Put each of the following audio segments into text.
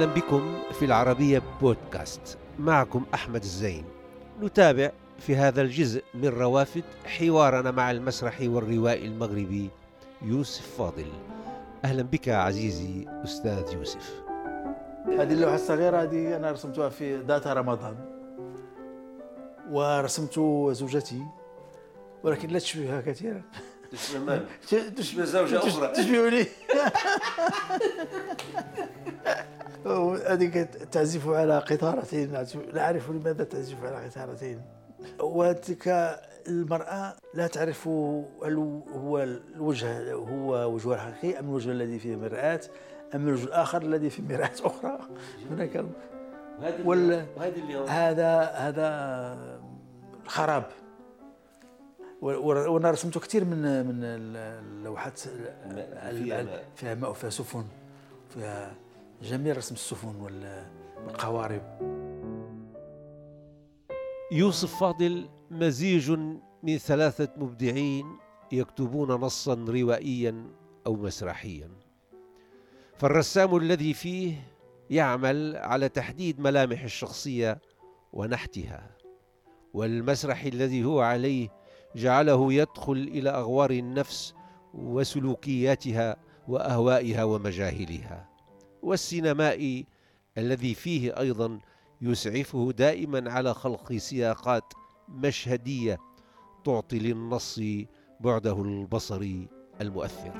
أهلا بكم في العربية بودكاست. معكم أحمد الزين. نتابع في هذا الجزء من روافد حوارنا مع المسرحي والروائي المغربي يوسف فاضل. أهلا بك عزيزي أستاذ يوسف. هذه اللوحة الصغيرة هذه أنا رسمتها في ذات رمضان. ورسمت زوجتي ولكن لا تشبهها كثيرا. تشبه تشبه زوجة أخرى. تشبهني هذيك تعزف على قطارتين. لا أعرف لماذا تعزف على قطارتين. وتلك المرأة لا تعرف هل هو الوجه هو وجهها الحقيقي أم الوجه الذي فيه مرآة أم الوجه الآخر الذي فيه مرآة أخرى. هناك وال- هذا هذا خراب. وأنا رسمت كثير من من اللوحات. فيها ماء وفيها سفن فيها جميل رسم السفن وال- والقوارب. يوسف فاضل مزيج من ثلاثة مبدعين يكتبون نصا روائيا أو مسرحيا. فالرسام الذي فيه يعمل على تحديد ملامح الشخصية ونحتها والمسرحي الذي هو عليه جعله يدخل إلى أغوار النفس وسلوكياتها وأهوائها ومجاهلها. والسينمائي الذي فيه أيضا يسعفه دائما على خلق سياقات مشهدية تعطي للنص بعده البصري المؤثر.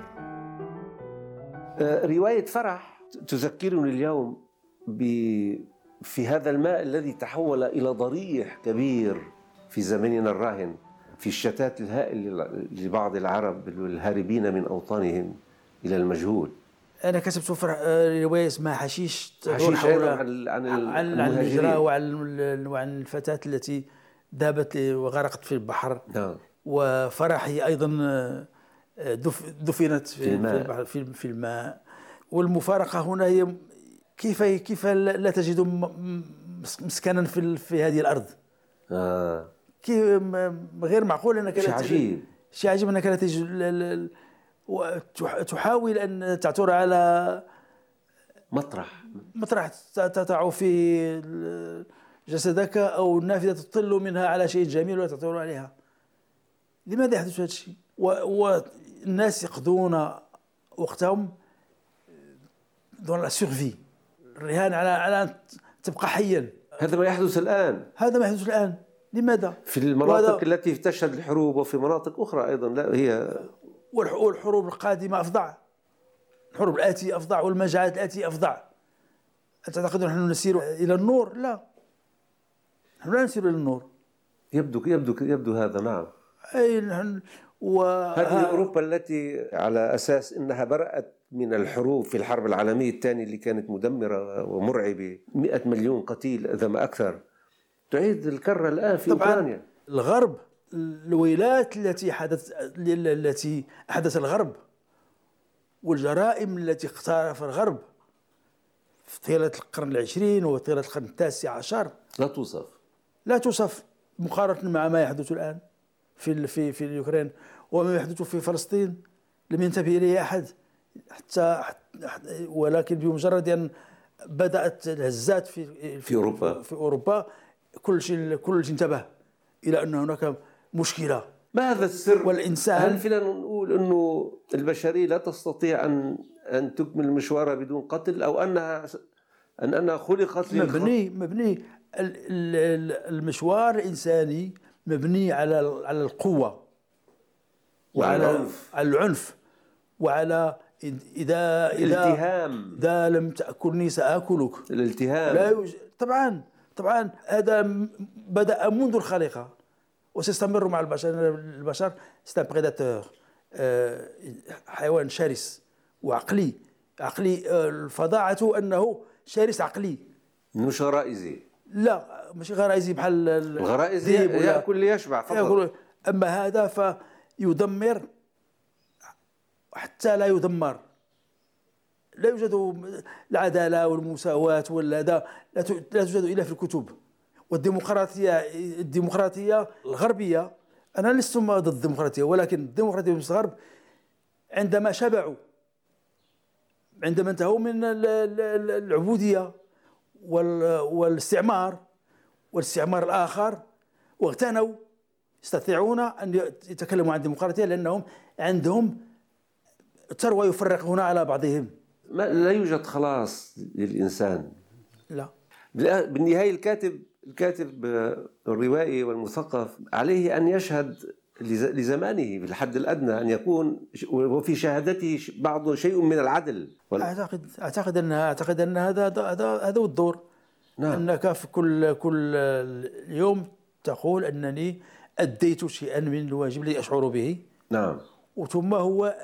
رواية فرح تذكرني اليوم ب في هذا الماء الذي تحول إلى ضريح كبير في زمننا الراهن في الشتات الهائل لبعض العرب الهاربين من أوطانهم إلى المجهول. أنا كتبت آه، رواية اسمها حشيش تدور حول عن عن. الهجرة وعن وعن الفتاة التي ذهبت وغرقت في البحر نعم وفرح هي أيضا آه، دف- دفنت في, في الماء. في, الماء والمفارقة هنا هي كيف كيف لا تجد مسكنا في في هذه الأرض آه. كيف غير معقول أنك شيء عجيب شيء عجيب أنك لا تجد ال- ال- وتح- تحاول أن تعثر على مطرح. مطرح تضع فيه جسدك أو النافذة تطل منها على شيء جميل ولا تعثر عليها. لماذا يحدث هذا الشيء؟ و- والناس يقضون وقتهم دون لا سيرفي الرهان على على أن تبقى حيا. هذا ما يحدث الآن. هذا ما يحدث الآن. لماذا؟ في المناطق التي تشهد الحروب وفي مناطق أخرى أيضا لا هي والحروب القادمة افظع الحروب الآتية افظع والمجاعات الآتية افظع تعتقد نحن نسير إلى النور؟ لا. نحن لا نسير إلى النور. يبدو يبدو يبدو هذا نعم. أي نحن و هذه أوروبا التي على أساس أنها برأت من الحروب في الحرب العالمية الثانية اللي كانت مدمرة ومرعبة 100 مليون قتيل إذا ما أكثر. تعيد الكرة الآن في طبعا. أوكرانيا. الغرب الويلات التي حدث التي أحدث الغرب والجرائم التي اقترف الغرب في طيلة القرن العشرين وطيله القرن التاسع عشر. لا توصف. لا توصف مقارنة مع ما يحدث الآن في في في اليوكرين وما يحدث في فلسطين. لم ينتبه إليه أحد حتى حتى- ولكن بمجرد أن بدأت الهزات في في أوروبا. في أوروبا كل شيء كل شيء انتبه إلى أن هناك مشكلة. ما هذا السر؟ والإنسان- هل فينا نقول أنه البشرية لا تستطيع أن أن تكمل مشوارها بدون قتل أو أنها أن أنها خلقت مبني مبني. ال- ال- ال- المشوار الإنساني مبني على على القوة. وعلى العنف. على العنف. وعلى إذا إذا الالتهام. إذا لم تأكلني سآكلك. الالتهام. لا يوجد. طبعا طبعا هذا بدأ منذ الخليقة. وسيستمر مع البشر. البشر c'est prédateur حيوان شرس وعقلي. عقلي آه، فظاعته أنه شرس عقلي. مش غرائزي. لا مش غرائزي بحال ال- الغرائز الذئب ولا- يأكل ليشبع فقط. يقول أما هذا فيدمر حتى لا يدمر. لا يوجد العدالة والمساواة ولا لا توجد إلا في الكتب. والديمقراطية الديمقراطية الغربية أنا لست ضد الديمقراطية ولكن الديمقراطية في الغرب عندما شبعوا عندما انتهوا من ال- ال- ال- العبودية وال- والاستعمار والاستعمار الآخر واغتنوا يستطيعون أن يتكلموا عن الديمقراطية لأنهم عندهم ثروة يفرقون على بعضهم. ما لا يوجد خلاص للإنسان. لا. بالنهاية الكاتب الكاتب الروائي والمثقف عليه أن يشهد لز- لزمانه بالحد الأدنى أن يكون وفي شهادته بعض شيء من العدل. وال- اعتقد أعتقد ان أعتقد أن هذا هذا هذا هو الدور. نعم. أنك في كل كل يوم تقول أنني أديت شيئا من الواجب الذي أشعر به. نعم. وثم هو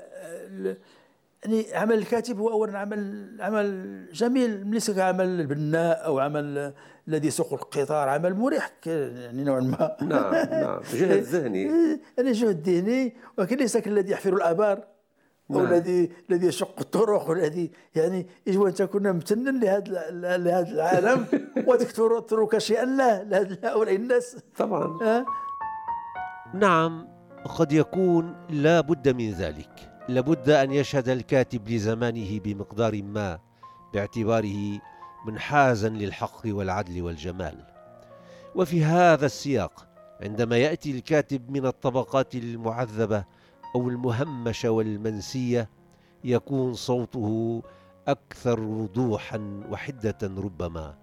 يعني عمل الكاتب هو اولا عمل عمل جميل ليس كعمل البناء أو عمل الذي يسوق القطار عمل مريح يعني نوعا ما. نعم نعم. جهد ذهني. أنا جهد ذهني ولكن ليس كالذي يحفر الآبار أو نعم. الذي الذي يشق الطرق والذي يعني يجب أن تكون ممتنا لهذا لهذا العالم وتكثر تترك شيئا له لهؤلاء الناس. طبعا. نعم قد يكون لا بد من ذلك. لابد أن يشهد الكاتب لزمانه بمقدار ما باعتباره منحازا للحق والعدل والجمال. وفي هذا السياق عندما يأتي الكاتب من الطبقات المعذبة أو المهمشة والمنسية يكون صوته أكثر وضوحا وحدة ربما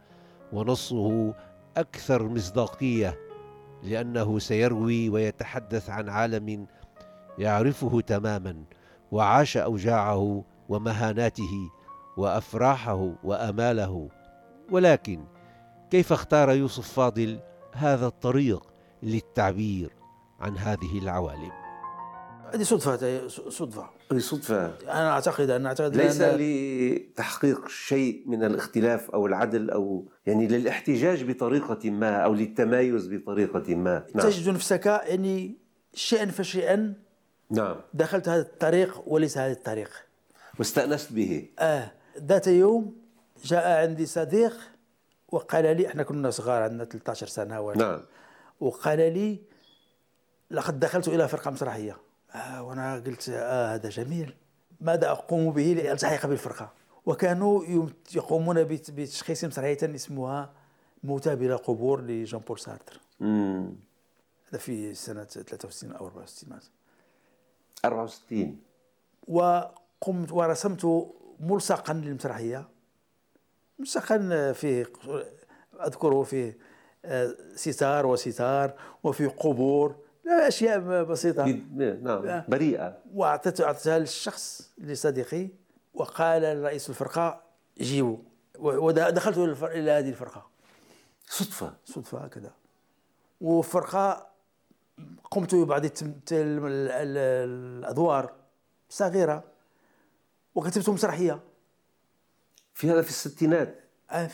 ونصه أكثر مصداقية لأنه سيروي ويتحدث عن عالم يعرفه تماما وعاش أوجاعه ومهاناته وأفراحه وأماله. ولكن كيف اختار يوسف فاضل هذا الطريق للتعبير عن هذه العوالم؟ هذه صدفة هذه صدفة. بصدفة أنا أعتقد أنا أعتقد ليس لأن- لتحقيق شيء من الاختلاف أو العدل أو يعني للاحتجاج بطريقة ما أو للتمايز بطريقة ما. نعم. تجد نفسك يعني شيئا فشيئا نعم. دخلت هذا الطريق وليس هذا الطريق. واستأنست به. آه ذات يوم جاء عندي صديق وقال لي إحنا كنا صغار عندنا 13 سنة ولا. نعم. وقال لي لقد دخلت إلى فرقة مسرحية. آه وأنا قلت آه هذا جميل. ماذا أقوم به لألتحق بالفرقة؟ وكانوا يقومون بت- بتشخيص مسرحية اسمها موتى بلا قبور لجان بول سارتر. هذا في سنة 63 أو 64 مثلا 64 وقمت ورسمت ملصقا للمسرحية. ملصقا فيه أذكره فيه آه، ستار وستار وفي قبور. لا أشياء بسيطة. نعم آه. بريئة. واعطيت أعطيتها للشخص لصديقي وقال رئيس الفرقة جيبوا. ودخلت إلى هذه الفرقة. صدفة. صدفة هكذا. وفرقة قمت ببعض الأدوار صغيرة وكتبت مسرحيه في هذا في الستينات. آه،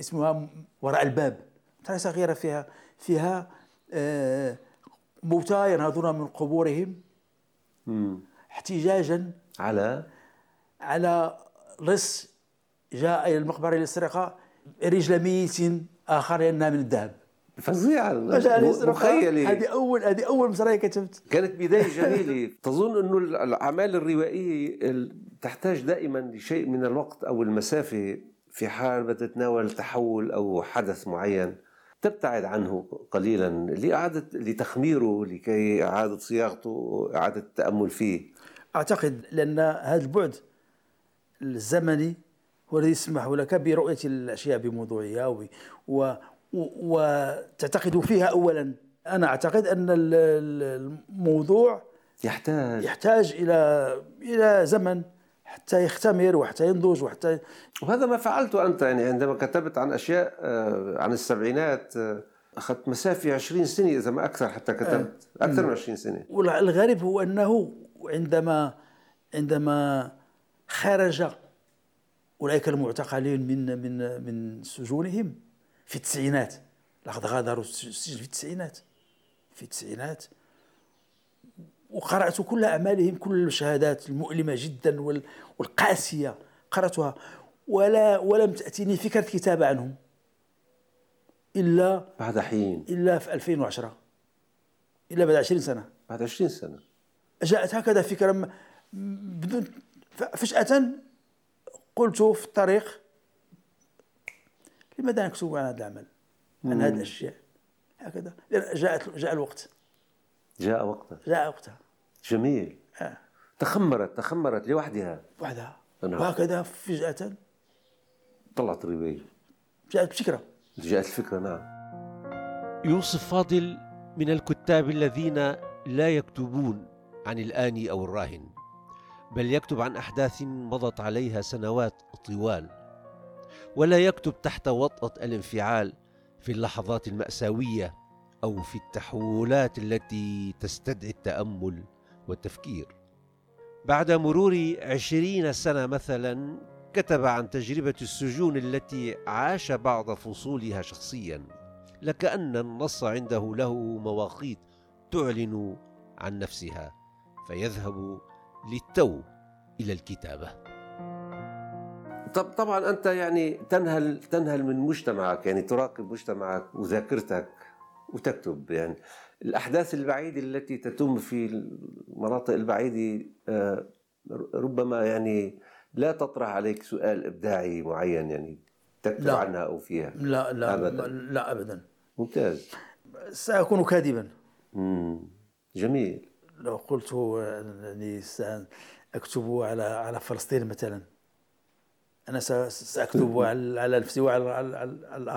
اسمها وراء الباب. مسرحيه صغيرة فيها فيها آه، موتى ينهضون من قبورهم. احتجاجا على؟ على لص جاء إلى المقبرة للسرقة رجل ميت آخر لانها من الذهب. فظيعه مخيله هذه اول هذه أول مسرحية كتبت. كانت بداية جميلة. تظن أنه الأعمال الروائية ال- تحتاج دائما لشيء من الوقت أو المسافة في حال بدها تتناول تحول أو حدث معين تبتعد عنه قليلا لإعادة لتخميره لكي إعادة صياغته إعادة التأمل فيه. أعتقد لأن هذا البعد الزمني هو الذي يسمح لك برؤية الأشياء بموضوعها وتعتقد فيها اولا. أنا أعتقد أن ال- ال- الموضوع يحتاج. يحتاج إلى إلى زمن حتى يختمر وحتى ينضج وحتى وهذا ما فعلته أنت يعني عندما كتبت عن أشياء آه، عن السبعينات آه، أخذت مسافة 20 سنة إذا ما أكثر حتى كتبت. أكثر من 20 سنة. والغريب هو أنه عندما عندما خرج أولئك المعتقلين من من من سجونهم في التسعينات. لقد غادروا السجن في التسعينات. في التسعينات. وقرأت كل أعمالهم كل الشهادات المؤلمة جدا وال- والقاسية قرأتها. ولا ولم تأتيني فكرة كتابة عنهم. إلا بعد حين؟ إلا في 2010 إلا بعد 20 سنة. بعد 20 سنة. جاءت هكذا فكرة بدون فجأة قلت في الطريق لماذا نكتب عن هذا العمل؟ عن هذه الاشياء هكذا. جاءت جاء الوقت. جاء وقتها. جاء وقتها. جميل. آه. تخمرت تخمرت لوحدها. وحدها. نعم. وهكذا فجأة طلعت الرواية جاءت بفكرة. جاءت الفكرة نعم. يوسف فاضل من الكتاب الذين لا يكتبون عن الآني أو الراهن بل يكتب عن أحداث مضت عليها سنوات طوال. ولا يكتب تحت وطأة الانفعال في اللحظات المأساوية أو في التحولات التي تستدعي التأمل والتفكير. بعد مرور عشرين سنة مثلا كتب عن تجربة السجون التي عاش بعض فصولها شخصيا. لكأن النص عنده له مواقيت تعلن عن نفسها فيذهب للتو إلى الكتابة. طب طبعا أنت يعني تنهل تنهل من مجتمعك يعني تراقب مجتمعك وذاكرتك وتكتب يعني الأحداث البعيدة التي تتم في المناطق البعيدة آه، ربما يعني لا تطرح عليك سؤال إبداعي معين يعني تكتب لا. عنها أو فيها لا لا أبداً. لا أبدا ممتاز سأكون كاذبا مم. جميل لو قلت أنني سأكتب على على فلسطين مثلا أنا س- سأكتب على على نفسي وعلى على, على, على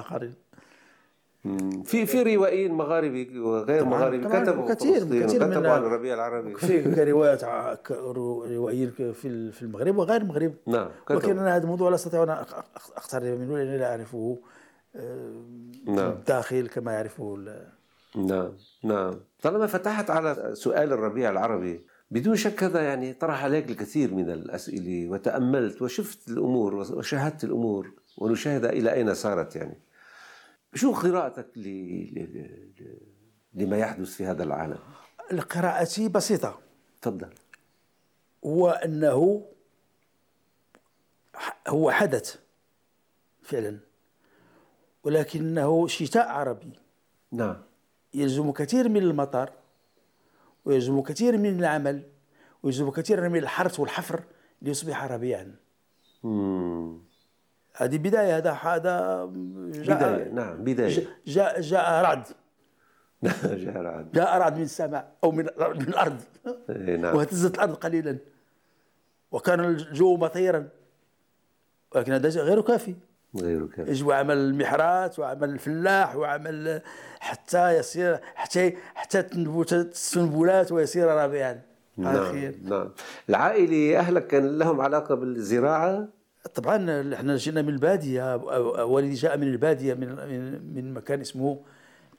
مم. في في روائيين مغاربي وغير طبعاً، مغاربي طبعاً، كتبوا كثير- كثير من- وكتبوا عن الربيع العربي. في كروايات ع- ك- رو- روائيين في في المغرب وغير المغرب. نعم ولكن كتبوا أنا هذا الموضوع لا أق- أق- أقترب منه لأني لا أعرفه آه، في نعم. الداخل كما يعرفه نعم نعم. طالما فتحت على سؤال الربيع العربي بدون شك هذا يعني طرح عليك الكثير من الأسئلة وتأملت وشفت الأمور وشاهدت الأمور ونشاهد إلى أين صارت يعني. شو قراءتك ل... ل... ل... لما يحدث في هذا العالم؟ قراءتي بسيطة. تفضل. هو أنه هو حدث فعلا. ولكنه شتاء عربي. نعم. يلزم كثير من المطر ويلزم كثير من العمل ويلزم كثير من الحرث والحفر ليصبح ربيعا. هذه بداية هذا هذا جاء بداية نعم بداية. جاء جاء رعد. جاء رعد. جاء رعد من السماء أو من من الأرض. إيه، نعم. واهتزت الأرض قليلا وكان الجو مطيرا ولكن هذا غير كافي. غير عمل المحرات وعمل الفلاح وعمل حتى يصير حتى حتى تنبت السنبلات ويصير ربيعا نعم نعم. العائلة أهلك كان لهم علاقة بالزراعة؟ طبعا إحنا جينا من البادية والدي جاء من البادية من من, من مكان اسمه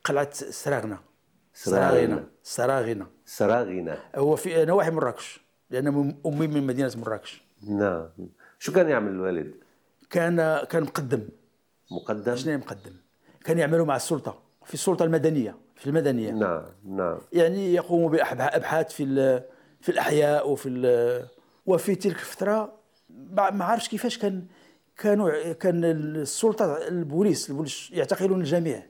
قلعة سراغنه سراغنة. سراغنه سراغنة هو في نواحي مراكش لأن أمي من مدينة مراكش. نعم. شو كان يعمل الوالد؟ كان كان مقدم. مقدم؟ شنو مقدم؟ كان يعمل مع السلطة في السلطة المدنية في المدنية. نعم نعم. يعني يقوم بابحاث في في الأحياء وفي وفي تلك الفترة ما عرفش كيفاش كان كانوا كان السلطة البوليس البوليس يعتقلون الجميع.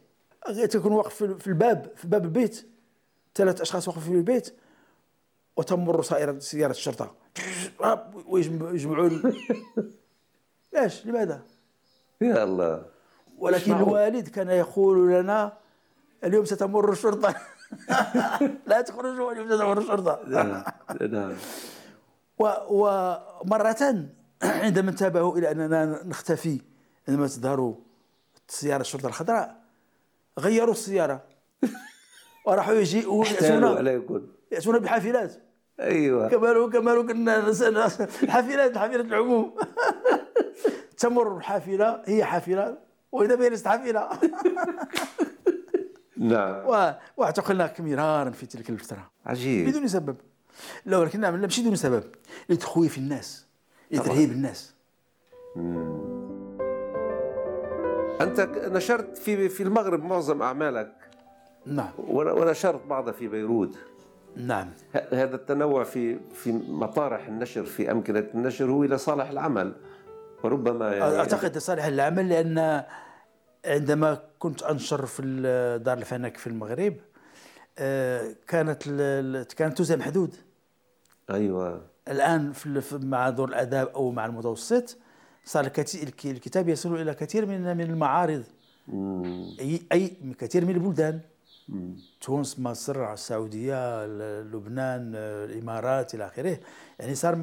تكون واقف في- الباب في باب البيت. ثلاث أشخاص واقفين في البيت. وتمر سائره سيارة الشرطة. ويجمعون ليش؟ لماذا؟ يا الله. ولكن. الوالد كان يقول لنا اليوم ستمر الشرطة. لا تخرجوا اليوم ستمر الشرطة. نعم نعم. ومرة عندما انتبهوا إلى أننا نختفي عندما تظهر سيارة الشرطة الخضراء غيروا السيارة. وراحوا يجيئوا احتالوا يأتون عليكم. يأتون بحافلات. أيوه. كما لو كما لو كنا الحافلات حافلة العموم. تمر الحافلة هي حافلة وإذا بها ليست حافلة. نعم. و- واعتقلناك مرارا في تلك الفترة. عجيب. بدون سبب. لا ولكن نعمل ماشي بدون سبب. لتخويف الناس لترهيب الناس. أنت نشرت في في المغرب معظم أعمالك. نعم. ون- ونشرت بعضها في بيروت. نعم. هذا التنوع في في مطارح النشر في أمكنة النشر هو لصالح العمل. وربما يعني أعتقد صالح العمل لأن عندما كنت أنشر في دار الفنك في المغرب آه، كانت كانت توزيع محدود. أيوه. الآن في مع دور الأداب أو مع المتوسط صار الكت- الك- الكتاب يصل إلى كثير من من المعارض. اي اي من كثير من البلدان. تونس مصر السعودية لبنان الإمارات إلى آخره. يعني صار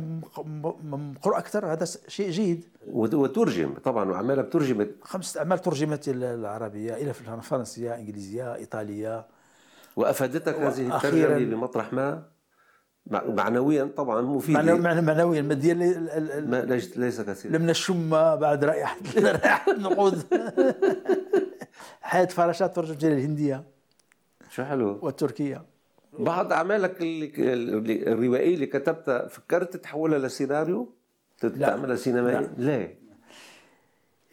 مقروء أكثر. هذا شيء جيد. وت- وترجم. طبعا وعمالها بترجمت. خمسة أعمال ترجمت إلى العربية إلى الفرنسية إنجليزية إيطالية. وأفادتك هذه الترجمة بمطرح ما؟ مع- معنويا طبعا معنى معنويا ماديا ليس كثير لم نشم بعد رائحة رائحة النقود. حياة فراشات ترجمت إلى الهندية. شو حلو؟ والتركية. بعض أعمالك الروائية اللي كتبتها فكرت تحولها لسيناريو؟ تعملها سينمائي ليه؟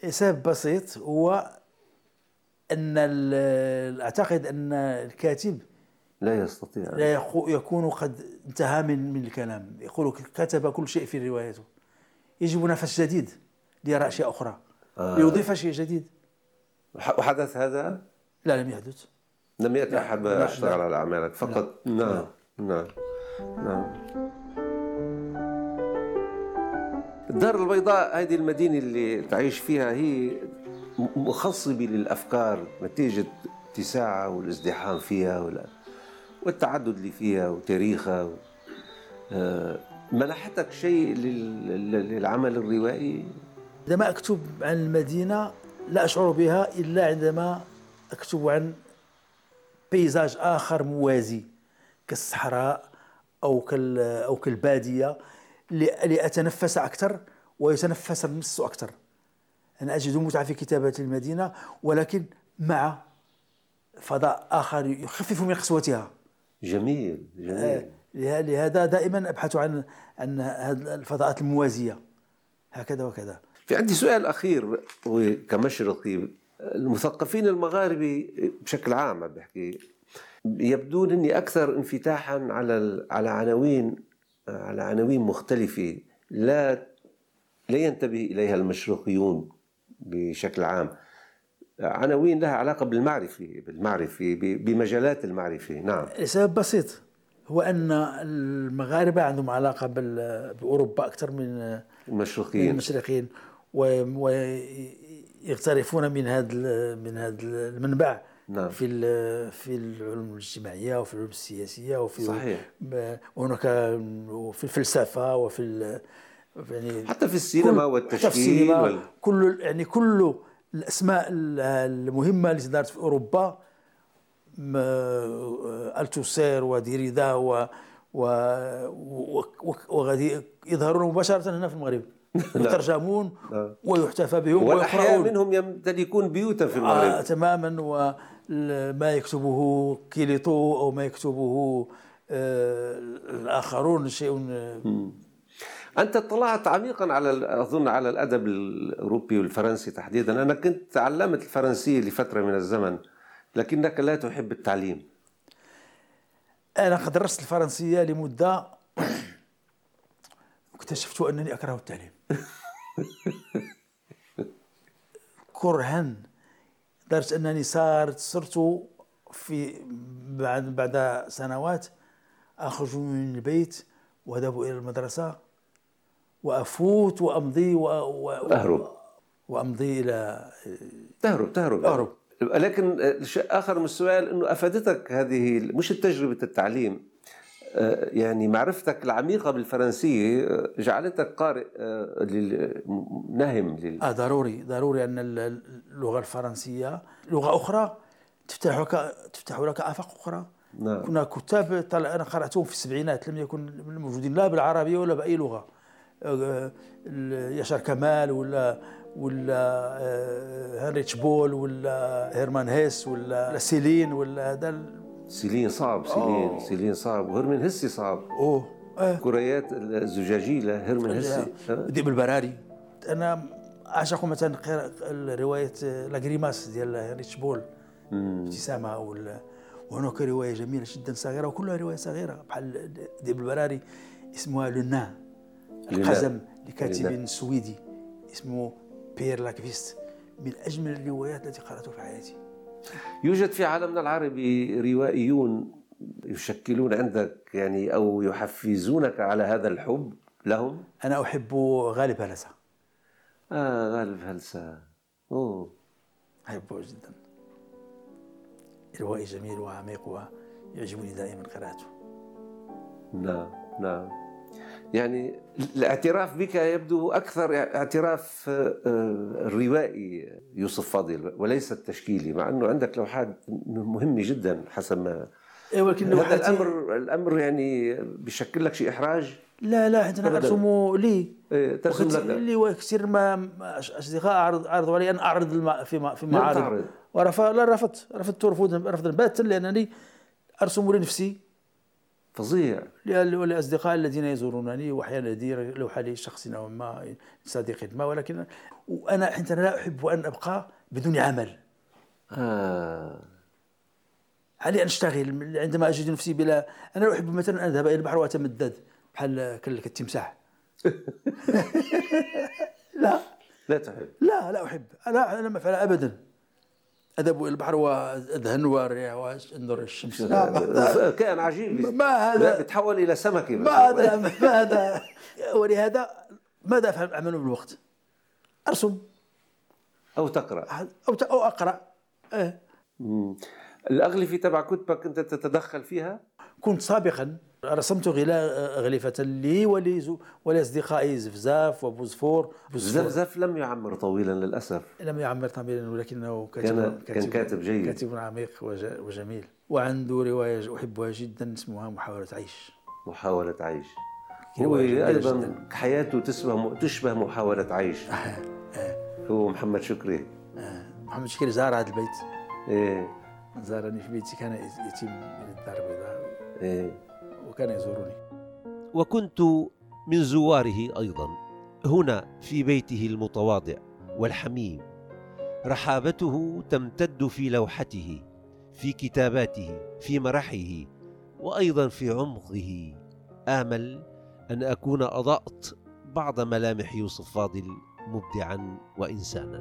سبب بسيط هو أن ال- أعتقد أن الكاتب لا يستطيع. لا يكون قد انتهى من من الكلام. يقول كتب كل شيء في روايته. يجب نفس جديد ليرى أشياء أخرى. آه. ليضيف شيء جديد. وح- وحدث هذا؟ لا لم يحدث. لم يأتي أحد لا. على أعمالك فقط نعم نعم نعم الدار البيضاء هذه المدينة اللي تعيش فيها هي مخصبة للأفكار نتيجة اتساعها والازدحام فيها والتعدد اللي فيها وتاريخها. آه، منحتك شيء لل... لل- للعمل الروائي عندما أكتب عن المدينة لا أشعر بها إلا عندما أكتب عن بيزاج آخر موازي كالصحراء أو كال أو كالبادية ل- لأتنفس أكثر ويتنفس النص أكثر أنا أجد متعة في كتابة المدينة ولكن مع فضاء آخر يخفف من قسوتها جميل جميل. له- لهذا دائما أبحث عن عن الفضاءات الموازية. هكذا وكذا. في عندي سؤال أخير هو كمشرقي. المثقفين المغاربة بشكل عام بحكي يبدون اني أكثر انفتاحا على على عناوين على عناوين مختلفة لا لا ينتبه إليها المشرقيون بشكل عام. عناوين لها علاقة بالمعرفة بالمعرفة بمجالات المعرفة. نعم. لسبب بسيط. هو أن المغاربة عندهم علاقة بأوروبا أكثر من من المشرقيين المشرقيين ويغترفون من هذا من هذا المنبع. نعم. في في العلوم الاجتماعية وفي العلوم السياسية وفي صحيح. وهناك وفي الفلسفة وفي يعني حتى في السينما والتشكيل حتى في السينما وال... كل يعني كل الأسماء ال- المهمة التي دارت في أوروبا ألتوسير وديريدا و- وغادي يظهرون مباشرة هنا في المغرب يترجمون. ويحتفى بهم ويقرؤون. منهم يمتلكون بيوتا في آه المغرب تماما. وما يكتبه كيليتو أو ما يكتبه آه الآخرون شيء آه، أنت اطلعت عميقا على أظن على الأدب الأوروبي والفرنسي تحديدا. أنا كنت تعلمت الفرنسية لفترة من الزمن لكنك لا تحب التعليم. أنا قد درست الفرنسية لمدة اكتشفت أنني أكره التعليم كرها لدرجه أنني صارت صرت في بعد بعد سنوات أخرج من البيت وأذهب إلى المدرسة وأفوت وأمضي و... و... أهرب. وأمضي إلى تهرب تهرب أهرب. لكن شيء آخر من السؤال أنه أفادتك هذه مش تجربة التعليم يعني معرفتك العميقة بالفرنسية آه، جعلتك قارئ آه، نهم لل... آه ضروري ضروري أن ال- اللغة الفرنسية لغة أخرى تفتح لك تفتح لك آفاق أخرى. نعم. كنا كتاب طلع أنا قرأتهم في السبعينات لم يكن موجودين لا بالعربية ولا بأي لغة. آه، ياشار كمال ولا ولا آه، هنريتش بول ولا هيرمان هيس ولا سيلين ولا هذا سيلين صعب سيلين سيلين صعب. وهرمن هسي صعب. أوه. آه كريات الزجاجية هرمن هسي. ديب البراري أنا أعشق مثلا رواية La Grimace ديال هنريتش بول ابتسامة وهناك رواية جميلة جدا صغيرة وكلها رواية صغيرة بحال ديب البراري اسمها لونا القزم لكاتب. سويدي اسمه بيير لاكفيست. من أجمل الروايات التي قرأتها في حياتي. يوجد في عالمنا العربي روائيون يشكلون عندك يعني أو يحفزونك على هذا الحب لهم؟ أنا أحب غالب هلسة. آه غالب هلسة. أوه. أحبه جدا. روائي جميل وعميق ويعجبني دائما قراءته. نعم نعم. يعني الاعتراف بك يبدو أكثر اعتراف آه، الروائي يوسف فاضل وليس التشكيلي مع أنه عندك لوحات مهمة جدا حسب ما إيه ولكن هذا الأمر الأمر يعني بيشكل لك شيء إحراج؟ لا لا حتى أنا. أرسمه لي. إيه، ترسم لك. لي وكثير ما اصدقاء عرض عرضوا علي ان أعرض في في معارض. تعرض. ورف لا رفضت رفضت رفضا باتا لانني أرسم لنفسي فظيع. ولأصدقاء الذين يزورونني وأحيانا لدي لوحة لشخص أو ما صديق ما ولكن وأنا حتى أنا لا أحب أن أبقى بدون عمل. آه. علي أن أشتغل عندما أجد نفسي بلا أنا أحب مثلا أن أذهب إلى البحر وأتمدد بحال كال- كالتمساح لا. لا تحب. لا لا أحب. لا لم أفعل أبدا. إلى البحر وأدهن وأريح وأنظر الشمس. كائن عجيب. ما هذا بتحول إلى سمكة ما هذا ما هذا ولهذا ماذا أفعل أعمل بالوقت؟ أرسم. أو تقرأ. أو أو أقرأ. إيه. الأغلفة تبع كتبك أنت تتدخل فيها؟ كنت سابقا رسمت غلفة لي ولأصدقائي زفزاف وبوزفور. بوزفور. زفزف لم يعمر طويلا للأسف. لم يعمر طويلا ولكنه كان- كان كاتب جيد. كاتب عميق وج- وجميل. وعنده رواية أحبها جدا اسمها محاولة عيش. محاولة عيش. هو أيضا جداً. حياته تشبه تشبه محاولة عيش. هو محمد شكري. آه. محمد شكري زار هذا البيت. إيه. زارني في بيتي كان يتيم من الدار البيضاء. إيه. وكان يزورني. وكنت من زواره أيضا هنا في بيته المتواضع والحميم. رحابته تمتد في لوحته في كتاباته في مرحه وأيضا في عمقه. آمل أن أكون أضأت بعض ملامح يوسف فاضل مبدعا وانسانا.